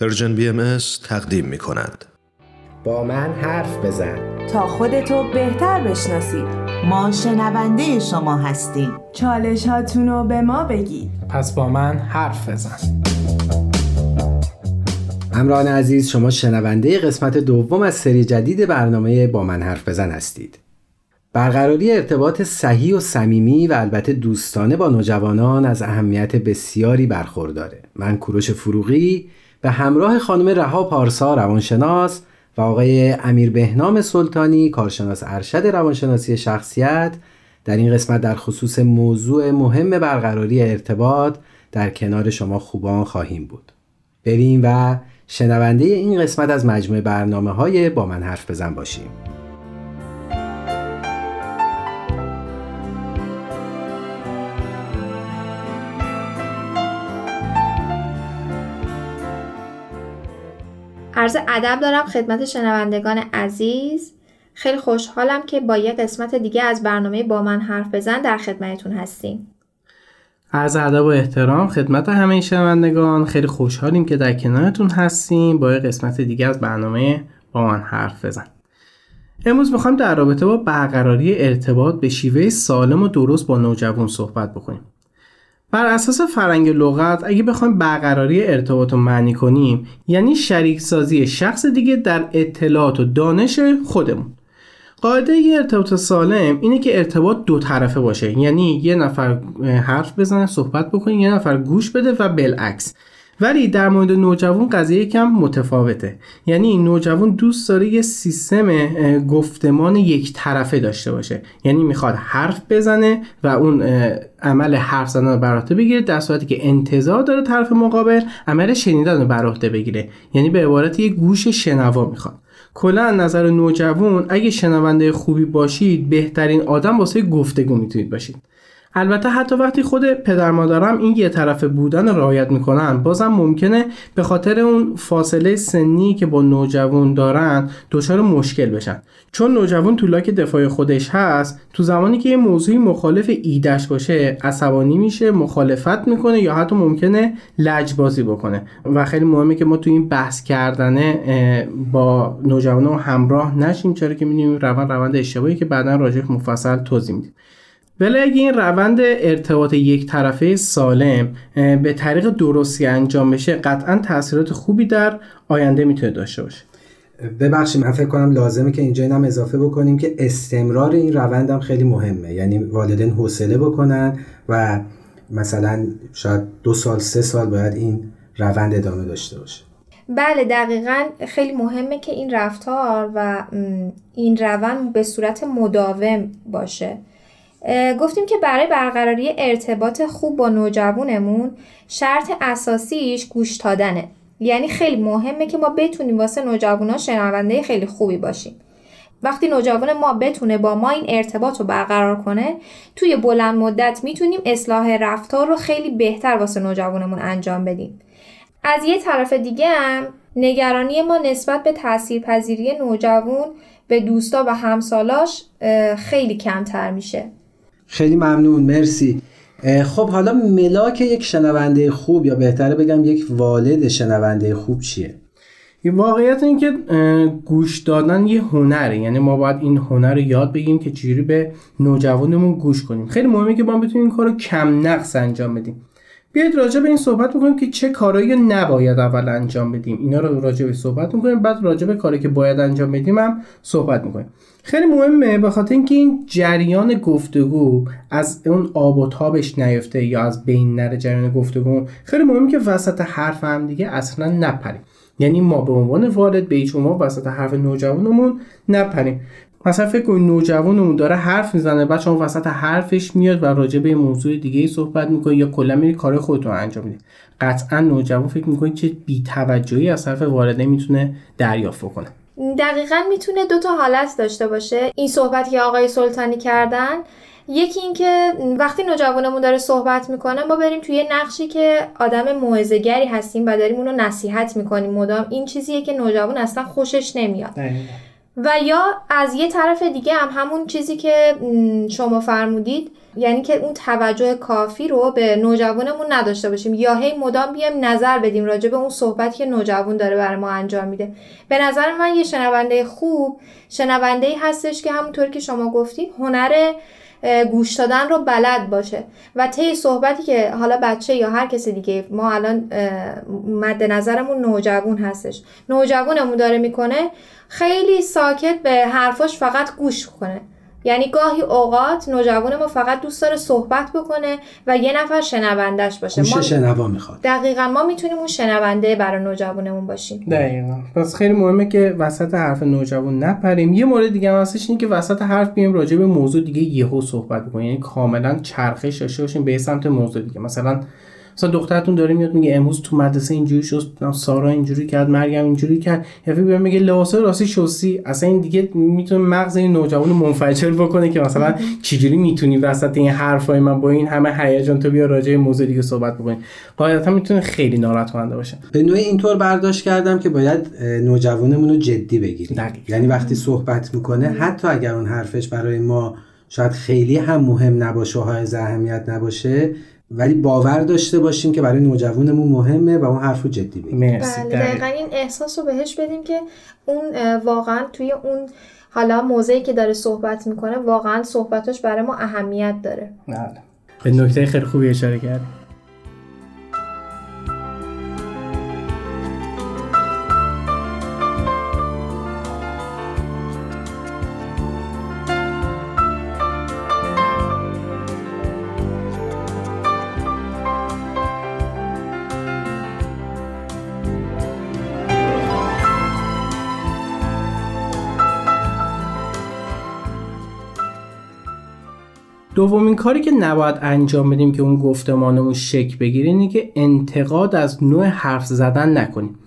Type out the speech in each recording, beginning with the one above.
Persian BMS تقدیم می کند. با من حرف بزن. تا خودتو بهتر بشناسید ما شنونده شما هستیم. چالش هاتونو به ما بگید. پس با من حرف بزن. همراهان عزیز شما شنونده قسمت دوم از سری جدید برنامه با من حرف بزن هستید. برقراری ارتباط صحیح و صمیمی و البته دوستانه با نوجوانان از اهمیت بسیاری برخورداره. من کوروش فروغی به همراه خانم رها پارسا روانشناس و آقای امیر بهنام سلطانی کارشناس ارشد روانشناسی شخصیت در این قسمت در خصوص موضوع مهم برقراری ارتباط در کنار شما خوبان خواهیم بود. بریم و شنونده این قسمت از مجموعه برنامه های با من حرف بزن باشیم. عرض ادب دارم خدمت شنوندگان عزیز. خیلی خوشحالم که با یه قسمت دیگه از برنامه با من حرف بزن در خدمتتون هستیم. عرض ادب و احترام خدمت همه شنوندگان. خیلی خوشحالیم که در کنارتون هستیم. با یه قسمت دیگه از برنامه با من حرف بزن. امروز می‌خوایم در رابطه با برقراری ارتباط به شیوه سالم و درست با نوجوان صحبت بکنیم. بر اساس فرنگ لغت اگه بخوایم برقراری ارتباط رو معنی کنیم یعنی شریک سازی شخص دیگه در اطلاعات و دانش خودمون. قاعده یه ارتباط سالم اینه که ارتباط دو طرفه باشه. یعنی یه نفر حرف بزنه صحبت بکنه یه نفر گوش بده و بالعکس. ولی در مورد نوجوان قضیه کم متفاوته. یعنی نوجوان دوست داره یه سیستم گفتمان یک طرفه داشته باشه. یعنی می‌خواد حرف بزنه و اون عمل حرف زدن رو بر بگیره در صورتی که انتظار داره طرف مقابل عمل شنیدن رو بر عهده بگیره. یعنی به عبارت یه گوش شنوا می‌خواد. کلا نظر نوجوان اگه شنونده خوبی باشید بهترین آدم واسه گفتگو می‌تونید باشید. البته حتی وقتی خود پدر مادرم این یه طرف بودن رو رعایت می‌کنن بازم ممکنه به خاطر اون فاصله سنی که با نوجوان دارن دچار مشکل بشن. چون نوجوان تو لاک دفاع خودش هست تو زمانی که یه موضوعی مخالف ایدش باشه عصبانی میشه مخالفت می‌کنه یا حتی ممکنه لجبازی بکنه. و خیلی مهمه که ما تو این بحث کردنه با نوجوان همراه نشیم چرا که می‌دونیم روند روند اشتباهی که بعدا راجع مفصل توضیح میدیم. ولی اگه این روند ارتباط یک طرفه سالم به طریق درستی انجام بشه قطعا تاثیرات خوبی در آینده می‌تونه داشته باشه. ببخشید من فکر کنم لازمه که اینجا هم اضافه بکنیم که استمرار این روند هم خیلی مهمه. یعنی والدین حوصله بکنن و مثلا شاید دو سال سه سال باید این روند ادامه داشته باشه. بله دقیقا خیلی مهمه که این رفتار و این روند به صورت مداوم باشه. گفتیم که برای برقراری ارتباط خوب با نوجوانمون شرط اساسیش گوش دادنه. یعنی خیلی مهمه که ما بتونیم واسه نوجوانا شنونده خیلی خوبی باشیم. وقتی نوجوان ما بتونه با ما این ارتباط رو برقرار کنه توی بلند مدت می‌تونیم اصلاح رفتار رو خیلی بهتر واسه نوجوانمون انجام بدیم. از یه طرف دیگه هم نگرانی ما نسبت به تاثیرپذیری نوجوان به دوستا و همسالاش خیلی کمتر میشه. خیلی ممنون مرسی. خب حالا ملاک یک شنونده خوب یا بهتره بگم یک والد شنونده خوب چیه؟ این واقعیت این که گوش دادن یه هنره یعنی ما باید این هنر رو یاد بگیم که چجوری به نوجوانمون گوش کنیم. خیلی مهمه که ما بتونیم این کار کم نقص انجام بدیم. بیاید راجع به این صحبت بکنیم که چه کارهایی نباید اول انجام بدیم. اینا رو راجع به صحبت می‌کنیم بعد راجع به کاری که باید انجام بدیم هم صحبت می‌کنیم. خیلی مهمه به خاطر اینکه این جریان گفتگو از اون آب و تابش نیفته یا از بین نره جریان گفتگو. خیلی مهمه که وسط حرف هم دیگه اصلا نپریم. یعنی ما به عنوان والد به هیچ وسط حرف نوجوانمون نپریم. مثلا فکر کنید نوجوانمون داره حرف می‌زنه بعد شما وسط حرفش میاد و راجع به موضوع دیگه ای صحبت می‌کنه یا کلا میری کار خودتون انجام می‌دید قطعا نوجوان فکر می‌کنه چه بی‌توجهی از طرف والده می‌تونه دریافت کنه دقیقا می‌تونه دو تا حالت داشته باشه. این صحبت که آقای سلطانی کردن یکی اینکه وقتی نوجوانمون داره صحبت می‌کنه ما بریم توی نقشی که آدم موعظه‌گری هستیم و داریم اونو نصیحت می‌کنیم. مدام این چیزیه که نوجوان اصلا خوشش نمیاد. و یا از یه طرف دیگه هم همون چیزی که شما فرمودید یعنی که اون توجه کافی رو به نوجوانمون نداشته باشیم. یا هی مدام بیایم نظر بدیم راجع به اون صحبتی که نوجوان داره برای ما انجام میده. به نظر من یه شنونده خوب شنونده ای هستش که همونطور که شما گفتید هنر گوش دادن رو بلد باشه. و طی صحبتی که حالا بچه یا هر کسی دیگه ما الان مد نظرمون نوجوان هستش. نوجوانمون داره می‌کنه خیلی ساکت به حرفاش فقط گوش کنه یعنی گاهی اوقات نوجوان ما فقط دوست داره صحبت بکنه و یه نفر شنوندش باشه. ما شنوا می‌خواد. دقیقا ما می‌تونیم اون شنونده برای نوجوانمون باشیم. دقیقا. پس خیلی مهمه که وسط حرف نوجوان نپریم. یه مورد دیگه هم هستش اینه که وسط حرف بیم راجع به موضوع دیگه یهو صحبت بکنیم. یعنی کاملا چرخش داشته باشیم به سمت موضوع دیگه. مثلا مثلا دخترتون داره میاد میگه امروز تو مدرسه اینجوری شد سارا اینجوری کرد مریم اینجوری کرد. یفی بیاد میگه لباسا راستی شوسی اصلا این دیگه می‌تونه مغز این نوجوان منفجر بکنه که مثلا چجوری می‌تونی وسط این حرفای من با این همه هیجان تو بیا راجع موضوع دیگه صحبت بکنی. قاعدتا می‌تونه خیلی ناراحت کننده باشه. به نوعی اینطور برداشت کردم که باید نوجوانمون رو جدی بگیریم. یعنی وقتی صحبت می‌کنه حتی اگر اون حرفش برای ما شاید خیلی هم مهم نباشه و های اهمیت نباشه ولی باور داشته باشیم که برای نوجوانمون مهمه و اون حرف رو جدی بگیریم بله دقیقا. این احساس رو بهش بدیم که اون واقعا توی اون حالا موضعی که داره صحبت می‌کنه واقعا صحبتش برای ما اهمیت داره. بله. به نکته خیلی خوبی اشاره کردیم دومین کاری که نباید انجام بدیم که اون گفتمانمون شک بگیره اینه که انتقاد از نوع حرف زدن نکنیم.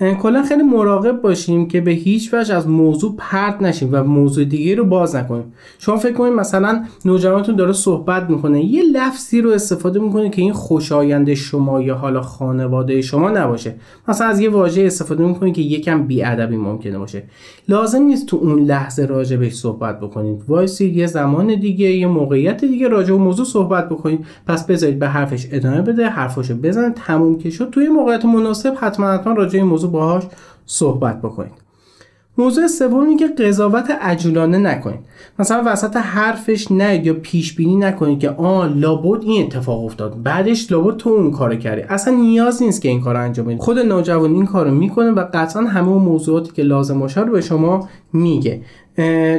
کلا خیلی مراقب باشیم که به هیچ وجه از موضوع پرت نشیم و موضوع دیگه رو باز نکنیم. شما فکر کنید مثلا نوجوانتون داره صحبت می‌کنه یه لفظی رو استفاده می‌کنه که این خوشایند شما یا حالا خانواده شما نباشه. مثلا از یه واژه استفاده می‌کنید که یکم بیادبی ممکنه باشه. لازم نیست تو اون لحظه راجع بهش صحبت بکنید. وایسید یه زمان دیگه یه موقعیت دیگه راجع به موضوع صحبت بکنید. پس بذارید به حرفش ادامه بده حرفاشو بزنید تموم که شد توی موقعیت مناسب حتما حتما راجع به موضوع باهاش صحبت بکنید. موضوع سوم که قضاوت عجولانه نکنید. مثلا وسط حرفش نه یا پیش بینی نکنید که آ لابد این اتفاق افتاد. بعدش لابد تو اون کارو کردی. اصلا نیاز نیست که این کار انجام بدید خود نوجوان این کارو می‌کنه و قطعا همه اون موضوعاتی که لازم باشه رو به شما میگه.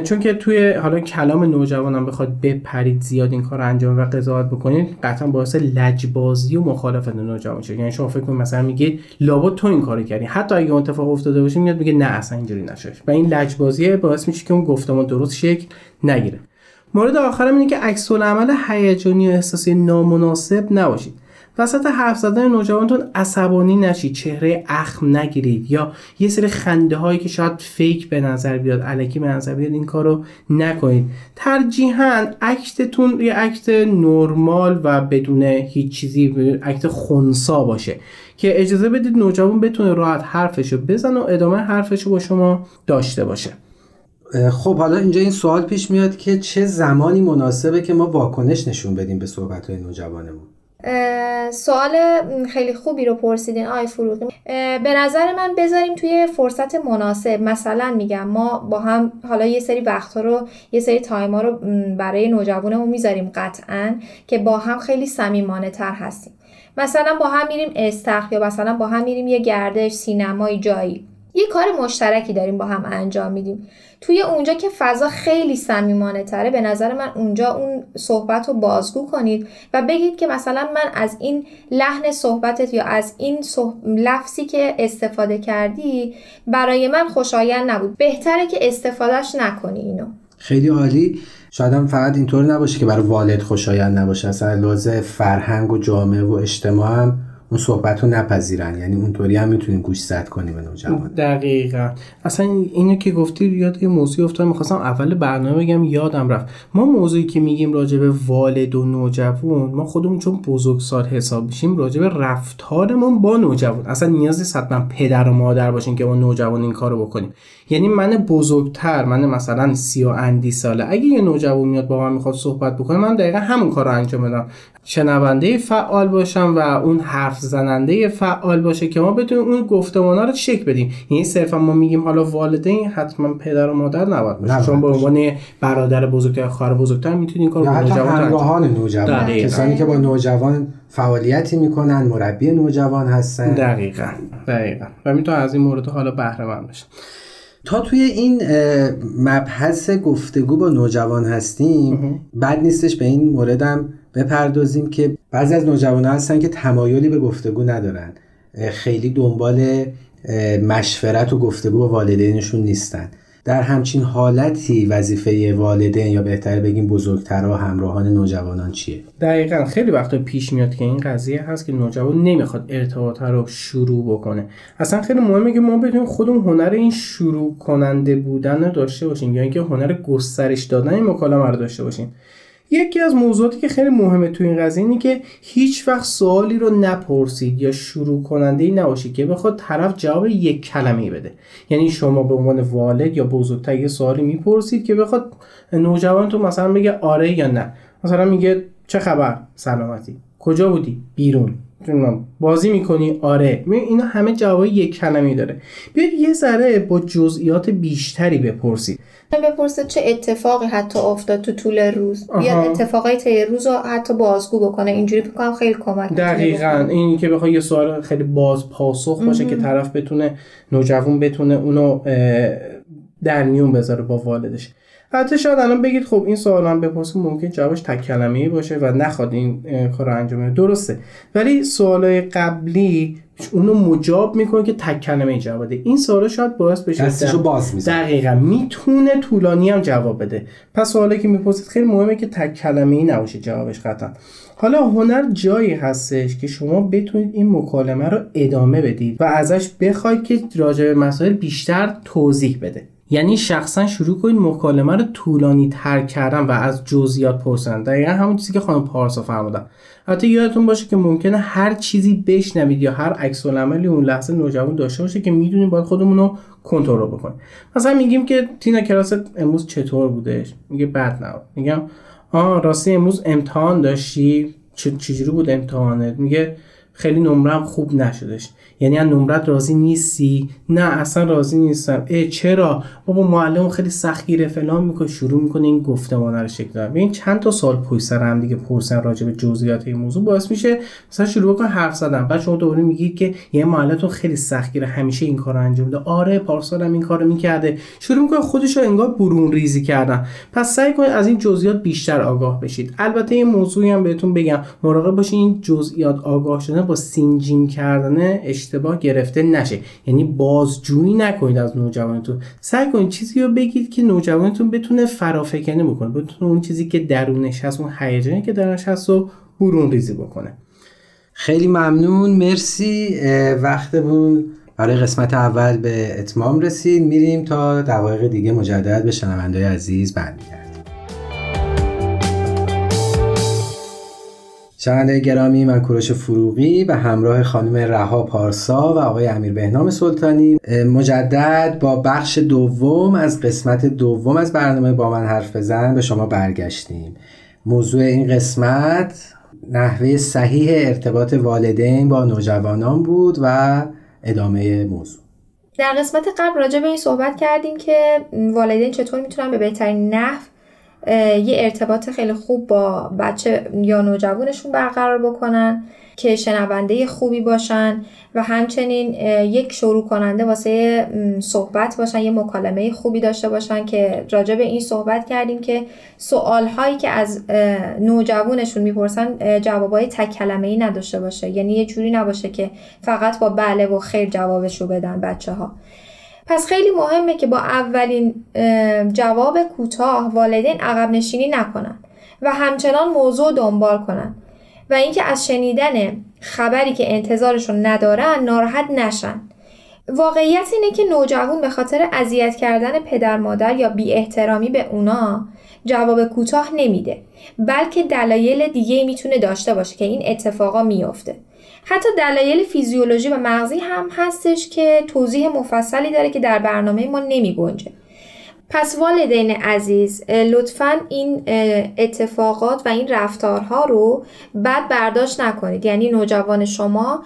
چون که توی حالا کلام نوجوانم بخواد بپرید زیاد این کار انجام و قضاوت بکنید قطعا باعث لجبازی و مخالفت نوجوان میشه یعنی شما فکر کنید مثلا میگید لابد تو این کارو کردی. حتی اگه اون اتفاق افتاده باشه میاد میگه نه اصلا اینجوری نشه و این لجبازی باعث میشه که اون گفتمان درست شکل نگیره. مورد آخرم اینه که عکس العمل هیجانی و احساسی نامناسب نباشید. وسط حرف زدن نوجوانتون عصبانی نشید چهره اخم نگیرید یا یه سری خنده هایی که شاید فیک به نظر بیاد علکی به نظر بیاد این کارو نکنید. ترجیحاً اکتتون یه اکت نرمال و بدون هیچ چیزی اکت خونسا باشه که اجازه بدید نوجوان بتونه راحت حرفشو بزن و ادامه حرفشو با شما داشته باشه. خب حالا اینجا این سوال پیش میاد که چه زمانی مناسبه که ما واکنش نشون بدیم به صحبت های نوجوانمون؟ سوال خیلی خوبی رو پرسیدین آی فروغی. به نظر من بذاریم توی فرصت مناسب. مثلا میگم ما با هم حالا یه سری وقتها رو یه سری تایما رو برای نوجوانمون می‌ذاریم قطعا که با هم خیلی صمیمانه تر هستیم. مثلا با هم میریم استخ یا مثلا با هم میریم یه گردش سینمای جایی. یه کار مشترکی داریم با هم انجام میدیم. توی اونجا که فضا خیلی صمیمانه تره به نظر من اونجا اون صحبت رو بازگو کنید و بگید که مثلا من از این لحن صحبتت یا از این صح... لفظی که استفاده کردی برای من خوشایند نبود. بهتره که استفادهش نکنی اینو. خیلی عالی. شاید هم فقط اینطور نباشه که برای والد خوشایند نباشه. اصلا لازم فرهنگ و جامعه و اجتماع هم اون صحبت رو نپذیرن. یعنی اونطوری هم می‌تونیم گوش زد کنیم به نوجوان. دقیقا. اصلا اینو که گفتی یاد یه موضوع افتاد می‌خواستم اول برنامه بگم یادم رفت. ما موضوعی که میگیم راجع به والد و نوجوان ما خودمون چون بزرگسال حساب میشیم راجع به رفتارمون با نوجوان. اصلا نیازی نیست حتما پدر و مادر باشین که ما نوجوان این کارو بکنیم. یعنی من بزرگتر من مثلا سی و اندی ساله. اگه یه نوجوان میاد با من می‌خواد صحبت بکنه من دقیقا همون کار رو انجام بدم شنونده فعال باشم و اون حرف زننده فعال باشه که ما بتونیم اون گفتمانا رو چک بدیم. یعنی صرفا ما میگیم حالا والدین حتما پدر و مادر نباید باشه. چون به عنوان برادر بزرگتر خواهر بزرگتر می‌تونین کار یا حتی همراهان نوجوان کسانی که با نوجوان فعالیتی می‌کنن مربی نوجوان هستن. دقیقا. دقیقا. و می‌تونن از این مورد حالا بهره مند بشن تا توی این مبحث گفتگو با نوجوان هستیم بد نیستش به این موردم بپردازیم که بعضی از نوجوان هستن که تمایلی به گفتگو ندارن. خیلی دنبال مشورت و گفتگو با والدینشون نیستن. در همچین حالتی وظیفه والدین یا بهتر بگیم بزرگترها همراهان نوجوانان چیه؟ دقیقا. خیلی وقتا پیش میاد که این قضیه هست که نوجوان نمی‌خواد ارتباط رو شروع بکنه. اصلا خیلی مهمه که ما بدونیم خودمون هنر این شروع کننده بودن رو داشته باشیم یا اینکه هنر گسترش دادن این مکالمه رو داشته باشیم. یکی از موضوعاتی که خیلی مهمه تو این قضیه اینه که هیچ وقت سوالی رو نپرسید یا شروع کننده ای نباشید که بخواد طرف جواب یک کلمه بده. یعنی شما به عنوان والد یا بزرگتر یه سوالی می‌پرسید که بخواد نوجوان تو مثلا بگه آره یا نه. مثلا میگه چه خبر؟ سلامتی. کجا بودی؟ بیرون. بازی می‌کنی؟ آره. اینا همه جواب یک کلمه داره. بیاید یه ذره با جزئیات بیشتری بپرسید. بپرسه چه اتفاقی حتی افتاد تو طول روز؟ یا اتفاقای طی روز رو حتی بازگو بکنه؟ اینجوری بکنم خیلی کمک دقیقا. این که بخوای یه سوال خیلی باز پاسخ باشه که طرف بتونه نوجوان بتونه اونو در میون بذاره با والدش. حتی شاید الان بگید خب این سوال هم بپرسیم ممکن جوابش تک کلمه باشه و نخواد این کار رو انجام بده. درسته. ولی سوالای قبلی اونو مجاب می‌کنه که تک کلمه جواب بده. این سوالا شاید باعث بشه دستشو باز می‌زنه. دقیقا. می‌تونه طولانی هم جواب بده. پس سوالی که می‌پرسید خیلی مهمه که تک کلمه ای نباشه جوابش قطعا. حالا هنر جایی هستش که شما بتونید این مکالمه رو ادامه بدید و ازش بخواید که راجع به مسائل بیشتر توضیح بده. یعنی شخصا شروع کنید مکالمه رو طولانی تر کردن و از جزئیات پرسیدن. دقیقا همون چیزی که خانم پارسا فرمودن. حتی یادتون باشه که ممکنه هر چیزی بشنوید یا هر عکس العملی اون لحظه نوجوان داشته باشه که می‌دونیم باید خودمون رو کنترل بکنیم مثلا میگیم که تینا کلاس امروز چطور بودش؟ میگه بد نبود. میگم آه راستی امروز امتحان داشتی؟ چجوری بود امتحانت؟ میگه خیلی نمرم خوب نشدش. یعنی از نمرت راضی نیستی؟ نه اصلا راضی نیستم. ای چرا؟ بابا معلم خیلی سختگیره فلان می‌کنه شروع می‌کنه این گفتمان رو شکل داد این چند تا سال پشت سر هم دیگه پرسن راجع به جزئیات این موضوع. باعث میشه مثلا شروع بکن حرف زدن. بعد شما دوباره میگی که یه معلمتون خیلی سختگیره همیشه این کارو انجام میده. آره پارسال هم این کارو می‌کرده. شروع می‌کنه خودش رو انگار برون ریزی کردن. پس سعی کنید از این جزئیات بیشتر آگاه بشید. البته این موضوعی هم بهتون بگم. مراقب باشین این جزئیات آگاه شدن با سینجیم کردن اشتباه گرفته نشه. یعنی بازجویی نکنید از نوجوانتون. سعی کنید چیزی رو بگید که نوجوانتون بتونه فرافکنی بکنه. بتونه اون چیزی که درونش هست اون هیجانی که درونش هست رو برون ریزی بکنه. خیلی ممنون. مرسی. وقتمون برای قسمت اول به اتمام رسید. میریم تا دقایق دیگه مجدد به شنوندای عزیز برمیگردیم. شنونده گرامی من کوروش فروغی به همراه خانم رها پارسا و آقای امیر بهنام سلطانی. مجدد با بخش دوم از قسمت دوم از برنامه با من حرف بزن به شما برگشتیم. موضوع این قسمت نحوه صحیح ارتباط والدین با نوجوانان بود و ادامه موضوع. در قسمت قبل راجع به این صحبت کردیم که والدین چطور می‌تونن به بهترین نحو یه ارتباط خیلی خوب با بچه یا نوجوانشون برقرار بکنن که شنونده خوبی باشن و همچنین یک شروع کننده واسه صحبت باشن یه مکالمه خوبی داشته باشن که راجع به این صحبت کردیم که سوال هایی که از نوجوانشون می‌پرسن جوابای تک کلمه ای نداشته باشه. یعنی یه جوری نباشه که فقط با بله و خیر جوابش رو بدن بچه ها پس خیلی مهمه که با اولین جواب کوتاه والدین عقب نشینی نکنن و همچنان موضوع دنبال کنن و اینکه از شنیدن خبری که انتظارشون ندارن ناراحت نشن. واقعیت اینه که نوجوان به خاطر اذیت کردن پدر مادر یا بی احترامی به اونا جواب کوتاه نمیده بلکه دلایل دیگه می‌تونه داشته باشه که این اتفاقا میافته. حتی دلایل فیزیولوژی و مغزی هم هستش که توضیح مفصلی داره که در برنامه ما نمی گنجه. پس والدین عزیز لطفا این اتفاقات و این رفتارها رو بد برداشت نکنید. یعنی نوجوان شما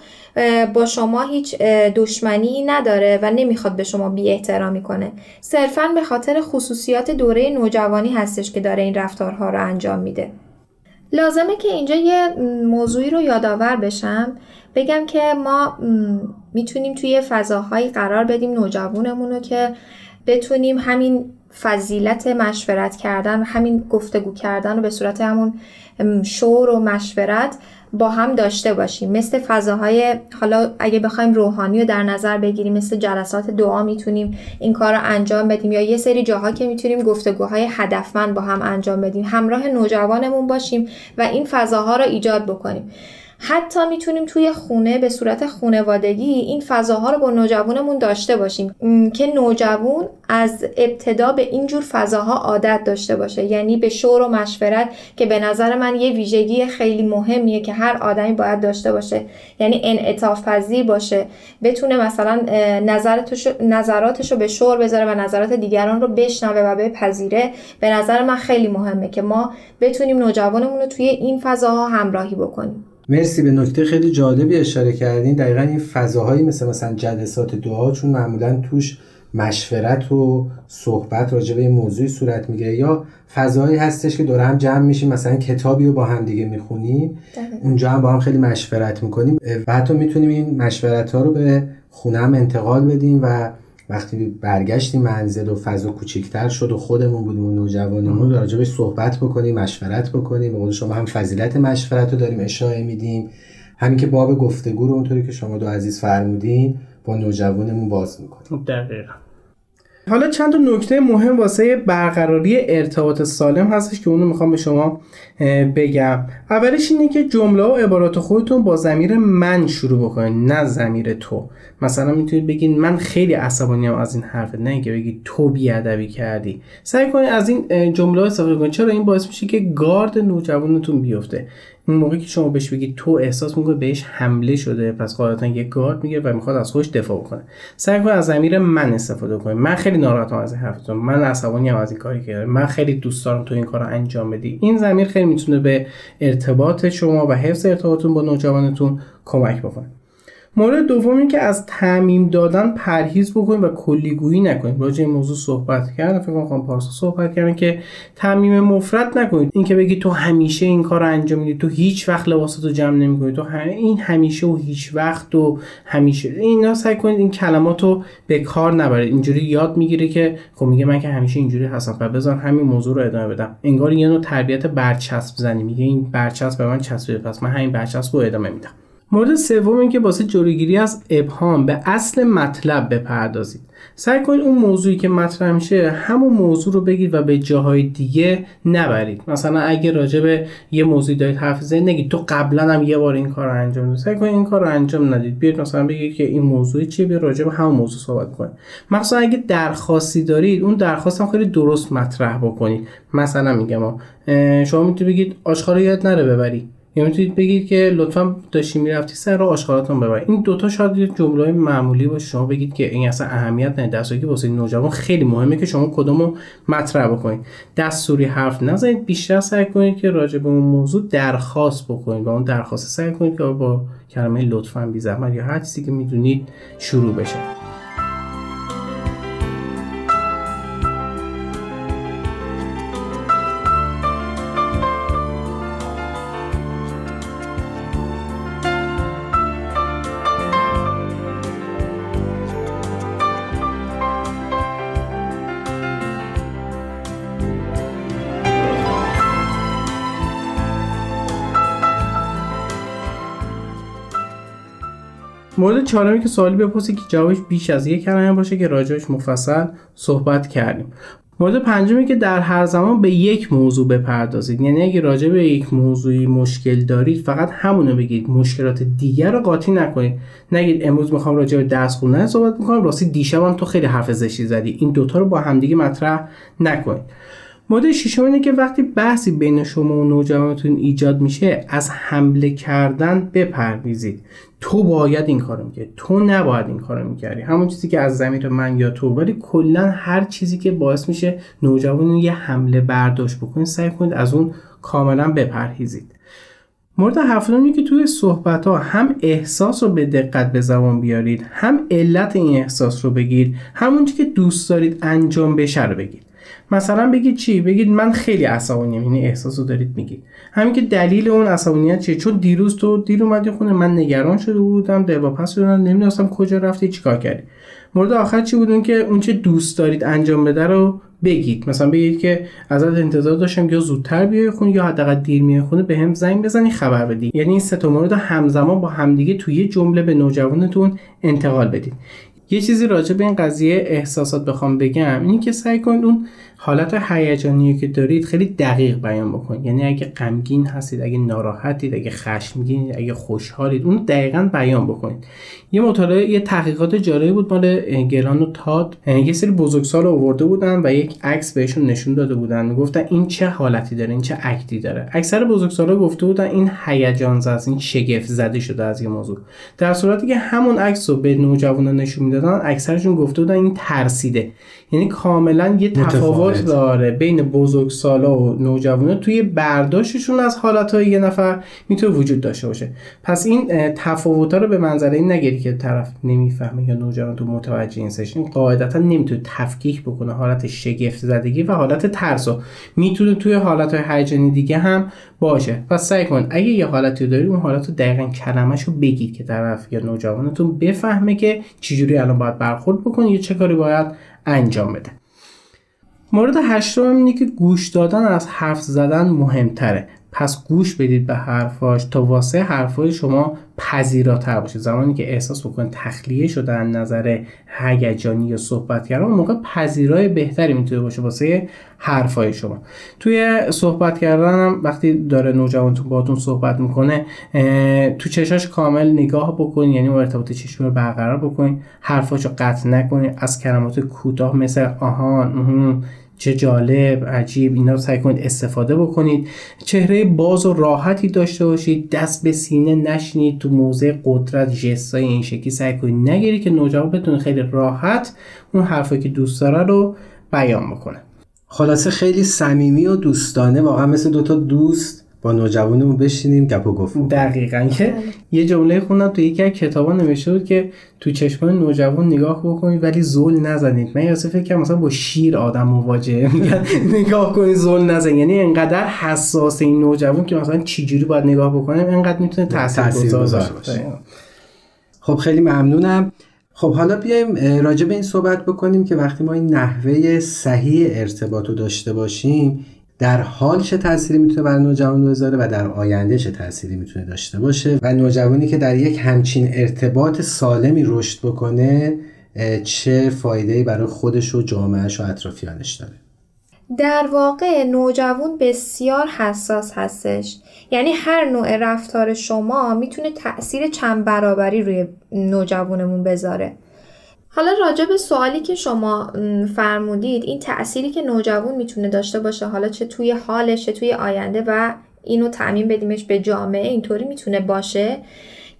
با شما هیچ دشمنی نداره و نمی‌خواد به شما بی احترامی کنه. صرفا به خاطر خصوصیات دوره نوجوانی هستش که داره این رفتارها رو انجام میده. لازمه که اینجا یه موضوعی رو یادآور بشم. بگم که ما می‌تونیم توی فضاهایی قرار بدیم نوجوانمون رو که بتونیم همین فضیلت مشورت کردن همین گفتگو کردن رو به صورت همون شور و مشورت با هم داشته باشیم. مثل فضاهای حالا اگه بخوایم روحانی رو در نظر بگیریم مثل جلسات دعا می‌تونیم این کار رو انجام بدیم یا یه سری جاها که می‌تونیم گفتگوهای هدفمند با هم انجام بدیم. همراه نوجوانمون باشیم و این فضاها رو ایجاد بکنیم. حتی می‌تونیم توی خونه به صورت خونوادگی این فضاها رو با نوجوانمون داشته باشیم. که نوجوان از ابتدا به اینجور فضاها عادت داشته باشه. یعنی به شور و مشورت که به نظر من یه ویژگی خیلی مهمیه که هر آدمی باید داشته باشه. یعنی انعطاف پذیر باشه. بتونه مثلا نظراتش رو به شور بذاره و نظرات دیگران رو بشنوه و بپذیره. به نظر من خیلی مهمه که ما بتونیم نوجوانمون رو توی این فضاها همراهی بکنیم. مرسی به نکته خیلی جالبی اشاره کردین. دقیقا این فضاهایی مثل مثلا جلسات دعا چون معمولا توش مشورت و صحبت راجع به موضوعی صورت می‌گیره. یا فضایی هستش که دور هم جمع میشیم مثلا کتابی رو با هم دیگه می‌خونیم. اونجا هم با هم خیلی مشورت می‌کنیم. و حتی می‌تونیم این مشورت ها رو به خونه هم انتقال بدیم و وقتی برگشتیم منزل و فضا کوچیکتر شد و خودمون بودیم و نوجوانمون راجبش صحبت بکنیم مشورت بکنیم. به شما هم فضیلت مشورت رو داریم اشاره میدیم. همین که باب گفتگو رو اونطوری که شما دو عزیز فرمودین با نوجوانمون باز می‌کنیم. دقیقا. حالا چند تا نکته مهم واسه برقراری ارتباط سالم هستش که اونو می‌خوام به شما بگم. اولش اینه که جمله و عبارات خودتون با زمیر من شروع بکنید نه زمیر تو. مثلا می‌تونید بگید من خیلی عصبانیم از این حرف نه اینکه بگید تو بیادبی کردی. سعی کنید از این جمله استفاده کنید چرا؟ این باعث میشه که گارد نوجوانتون بیفته. اون موقعی که شما بهش بگید تو احساس می‌کنه بهش حمله شده پس قاعدتا یه گارد میگه و می‌خواد از خودش دفاع کنه. سعی کنید از زمیر من استفاده کنید من خیلی ناراحتم از این حرفتون من عصبانی از این کاری که من خیلی دوست دارم تو این کار انجام بدی. این زمیر خیلی می‌تونه به ارتباط شما و حفظ ارتباطتون با نوجوانتون کمک بکنه. مورد دومی که از تعمیم دادن پرهیز بکنید و کلیگویی نکنید راجع این موضوع صحبت کردن فکر کنم پارسا صحبت کردن که تعمیم مفرد نکنید. اینکه بگی تو همیشه این کار رو انجام میدی تو هیچ وقت لباساتو جمع نمی‌کنی. تو این همیشه و هیچ وقت و همیشه. اینا سعی کنید این کلمات رو به کار نبرید. اینجوری یاد می‌گیره که خب میگه من که همیشه اینجوری هستم. و بذار همین موضوع رو ادامه بدم. انگار یه نوع تربیت برچسب زنی. میگه این برچسب به من چسبیده. پس من همین برچسب رو ادامه میدم. مورد سوم اینکه واسه جلوگیری از ابهام به اصل مطلب بپردازید. سعی کنید اون موضوعی که مطرح میشه همون موضوع رو بگید و به جاهای دیگه نبرید. مثلا اگه راجع به یه موضوعی دارید حرف زنید نگید تو قبلا هم یه بار این کار رو انجام دادی. سعی کنید این کار رو انجام ندید. بیاید مثلا بگید که این موضوعی چیه؟ بیا راجع به همون موضوع صحبت کنید. مثلا اگه درخواستی دارید اون درخواست هم خیلی درست مطرح بکنید. مثلا میگم شما می‌تونید بگید آشخارا یاد نره ببری. یا می‌تونید بگید که لطفا داشتی می‌رفتی سر رو آشغالاتون ببرید. این دوتا شاید یه جمله معمولی باشه. شما بگید که این اصلا اهمیت نداره. در که واسه نوجوان خیلی مهمه که شما کدومو مطرح بکنید. دستوری حرف نزنید. بیشتر سعی کنید که راجع به اون موضوع درخواست بکنید و اون درخواست سعی کنید که با کلمه لطفا بی زحمت یا هر چیزی که می‌دونید شروع بشه. چهارمی که سوالی بپرسید که جوابش بیش از یک کلمه باشه که راجعش مفصل صحبت کردیم. مورد پنجمی که در هر زمان به یک موضوع بپردازید. یعنی اگه راجع به یک موضوعی مشکل دارید فقط همونو بگید. مشکلات دیگر رو قاطی نکنید. نگید امروز می‌خوام راجع به درس خوندن صحبت می‌کنم. راستی دیشبم تو خیلی حرف زشتی زدی. این دوتا رو با همدیگه مطرح نکنید. مورد ششم اینه که وقتی بحثی بین شما و نوجوانتون ایجاد میشه از حمله کردن بپرهیزید تو باید این کارو می‌کردی تو نباید این کارو می‌کردی. همون چیزی که از زمیر من یا تو ولی کلا هر چیزی که باعث میشه نوجوان یه حمله برداشت بکنید سعی کنید از اون کاملا بپرهیزید. مورد هفتم که توی صحبت ها هم احساس رو به دقت به زبان بیارید هم علت این احساس رو بگید همون که دوست دارید انجام بشه رو بگید. مثلا بگید چی؟ بگید من خیلی عصبانیم یعنی احساس رو دارید میگید. همین که دلیل اون عصبانیت چیه؟ چون دیروز تو دیر اومدی خونه من نگران شده بودم دلواپس شدم نمی‌دونستم کجا رفتی چیکار کردی. مورد آخر چی بود؟ که اون چه دوست دارید انجام بده رو بگید. مثلا بگید که ازت انتظار داشتم یا زودتر بیای خونه یا حداقل دیر میای خونه به هم زنگ بزنی خبر بدی. یعنی این سه تا مورد همزمان با همدیگه توی یه جمله به نوجوانتون انتقال بدید. یه چیزی راجع به این قضیه احساسات بخوام بگم اینی که سعی کنید اون حالت هیجانی که دارید خیلی دقیق بیان بکنید. یعنی اگه غمگین هستید اگه ناراحتید اگه خشمگین اگه خوشحالید اون دقیقا بیان بکنید. یه مطالعه یه تحقیقات جالبی بود مال گلان و تاد. یه سری بزرگسال آورده بودن و یک عکس بهشون نشون داده بودن. می‌گفتن این چه حالتی داره این چه اکتی داره. اکثر بزرگسالا گفته بودن این هیجان زده این شگفت زده شده از یه موضوع. در صورتی که همون عکس رو به نوجوانان نشون می‌دادن اکثرشون گفته بودن این ترسیده. یعنی کاملا یه تفاوت داره. بین بزرگسالا و نوجوانا توی برداشتشون از حالتهای یه نفر می‌تونه وجود داشته باشه. پس این تفاوت رو به منظره این نگیری که طرف نمی‌فهمه یا نوجوان تو متوجه این سشن قاعدتا نمی‌تونه تفکیک بکنه حالت شگفت زدگی و حالت ترس رو. می‌تونه توی حالت های هیجانی دیگه هم باشه. پس سعی کن اگه یه حالتی داری اون حالت رو دقیقا کلمش رو بگید که طرف یا نوجوانتون بفهمه که چجوری الان باید برخورد بکنه یا چه کاری باید انجام بده. مورد هشتم اینه که گوش دادن از حرف زدن مهمتره. پس گوش بدید به حرفاش تا واسه حرفای شما پذیراتر باشه. زمانی که احساس بکنید تخلیه شده از نظر هیجانی یا صحبت کردن موقع پذیرای بهتری می‌تونه باشه واسه حرفای شما. توی صحبت کردن هم وقتی داره نوجوانتون باتون صحبت می‌کنه تو چشاش کامل نگاه بکنید یعنی ارتباط چشمی رو برقرار بکنید حرفاشو قطع نکنید از کلمات کوتاه مثل آهان چه جالب عجیب اینا سعی کنید استفاده بکنید. چهره باز و راحتی داشته باشید دست به سینه نشینید تو موضع قدرت جستای این شکلی سعی کنید نگیری که نوجوان بتونه خیلی راحت اون حرفی که دوست داره رو بیان بکنه. خلاصه خیلی صمیمی و دوستانه واقعا مثل دوتا دوست با نوجوانمون بشینیم گپ و گفت دقیقا که یه جمله خوندم تو یکی از کتابا نوشته بود که تو چشمان نوجوان نگاه بکنید ولی زول نزنید. من یاسه فکر کنم مثلا با شیر آدم مواجهه. نگاه کنید زول نزن یعنی انقدر حساس این نوجوان که مثلا چجوری باید نگاه بکنیم انقدر می‌تونه تاثیرگذار باشه. خب خیلی ممنونم. خب حالا بیایم راجع به این صحبت بکنیم که وقتی ما این نحوه صحیح ارتباط رو داشته باشیم در حال چه تأثیری می‌تونه بر نوجوان بذاره و در آینده چه تأثیری می‌تونه داشته باشه و نوجوانی که در یک همچین ارتباط سالمی رشد بکنه چه فایده برای خودش و جامعهش و اطرافیانش داره؟ در واقع نوجوان بسیار حساس هستش. یعنی هر نوع رفتار شما می‌تونه تاثیر چند برابری روی نوجوانمون بذاره. حالا راجع به سوالی که شما فرمودید این تأثیری که نوجوان می‌تونه داشته باشه حالا چه توی حالش چه توی آینده و اینو تعمین بدیمش به جامعه اینطوری می‌تونه باشه.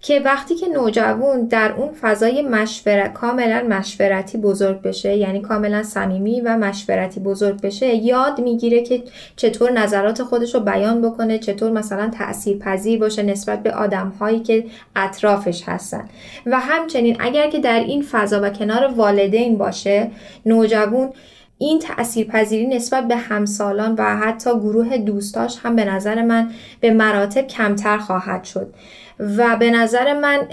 که وقتی که نوجوان در اون فضای مشورت کاملا مشورتی بزرگ بشه یعنی کاملا صمیمی و مشورتی بزرگ بشه یاد می‌گیره که چطور نظرات خودش رو بیان بکنه چطور مثلا تأثیر پذیر باشه نسبت به آدم هایی که اطرافش هستن. و همچنین اگر که در این فضا و کنار والدین باشه نوجوان این تأثیر پذیری نسبت به همسالان و حتی گروه دوستاش هم به نظر من به مراتب کمتر خواهد شد. و به نظر من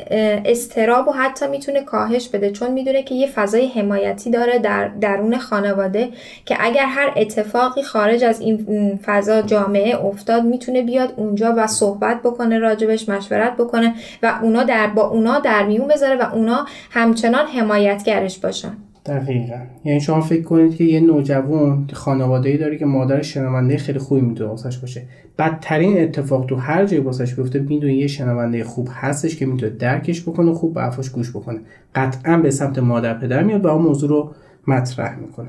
استراب و حتی می‌تونه کاهش بده چون می‌دونه که یه فضای حمایتی داره در درون خانواده که اگر هر اتفاقی خارج از این فضا جامعه افتاد می‌تونه بیاد اونجا و صحبت بکنه راجبش مشورت بکنه و اونا در با اونا در میون بذاره و اونا همچنان حمایتگرش باشن. دقیقا. یعنی شما فکر کنید که یه نوجوان خانواده داره که مادر شنونده خیلی خوبی می‌تونه واسش باشه. بدترین اتفاق تو هر جایی واسش بیفته می‌دونه یه شنونده خوب هستش که می‌تونه درکش بکنه خوب به حرفاش گوش بکنه. قطعا به سمت مادر پدر میاد و اون موضوع رو مطرح می‌کنه.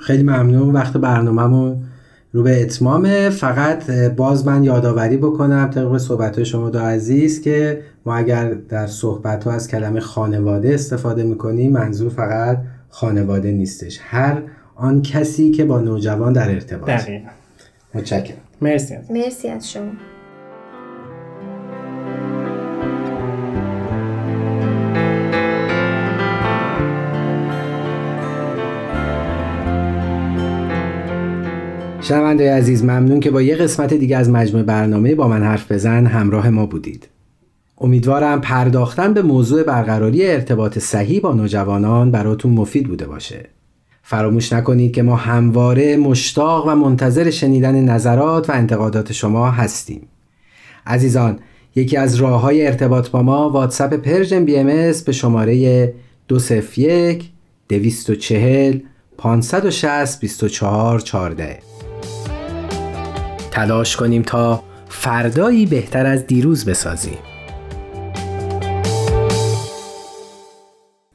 خیلی ممنون. وقت برنامهمون رو به اتمامه. فقط باز من یادآوری بکنم طبق صحبت شما دو عزیز که ما اگر در صحبت از کلمه خانواده استفاده می‌کنیم منظور فقط خانواده نیستش. هر آن کسی که با نوجوان در ارتباط. دقیقا. متشکرم. مرسی مرسی از شما. شنونده عزیز ممنون که با یه قسمت دیگه از مجموع برنامه با من حرف بزن همراه ما بودید. امیدوارم پرداختن به موضوع برقراری ارتباط صحیح با نوجوانان براتون مفید بوده باشه. فراموش نکنید که ما همواره مشتاق و منتظر شنیدن نظرات و انتقادات شما هستیم. عزیزان یکی از راه های ارتباط با ما واتساپ Persian BMS به شماره 201 240 560 24 14 تلاش کنیم تا فردایی بهتر از دیروز بسازیم.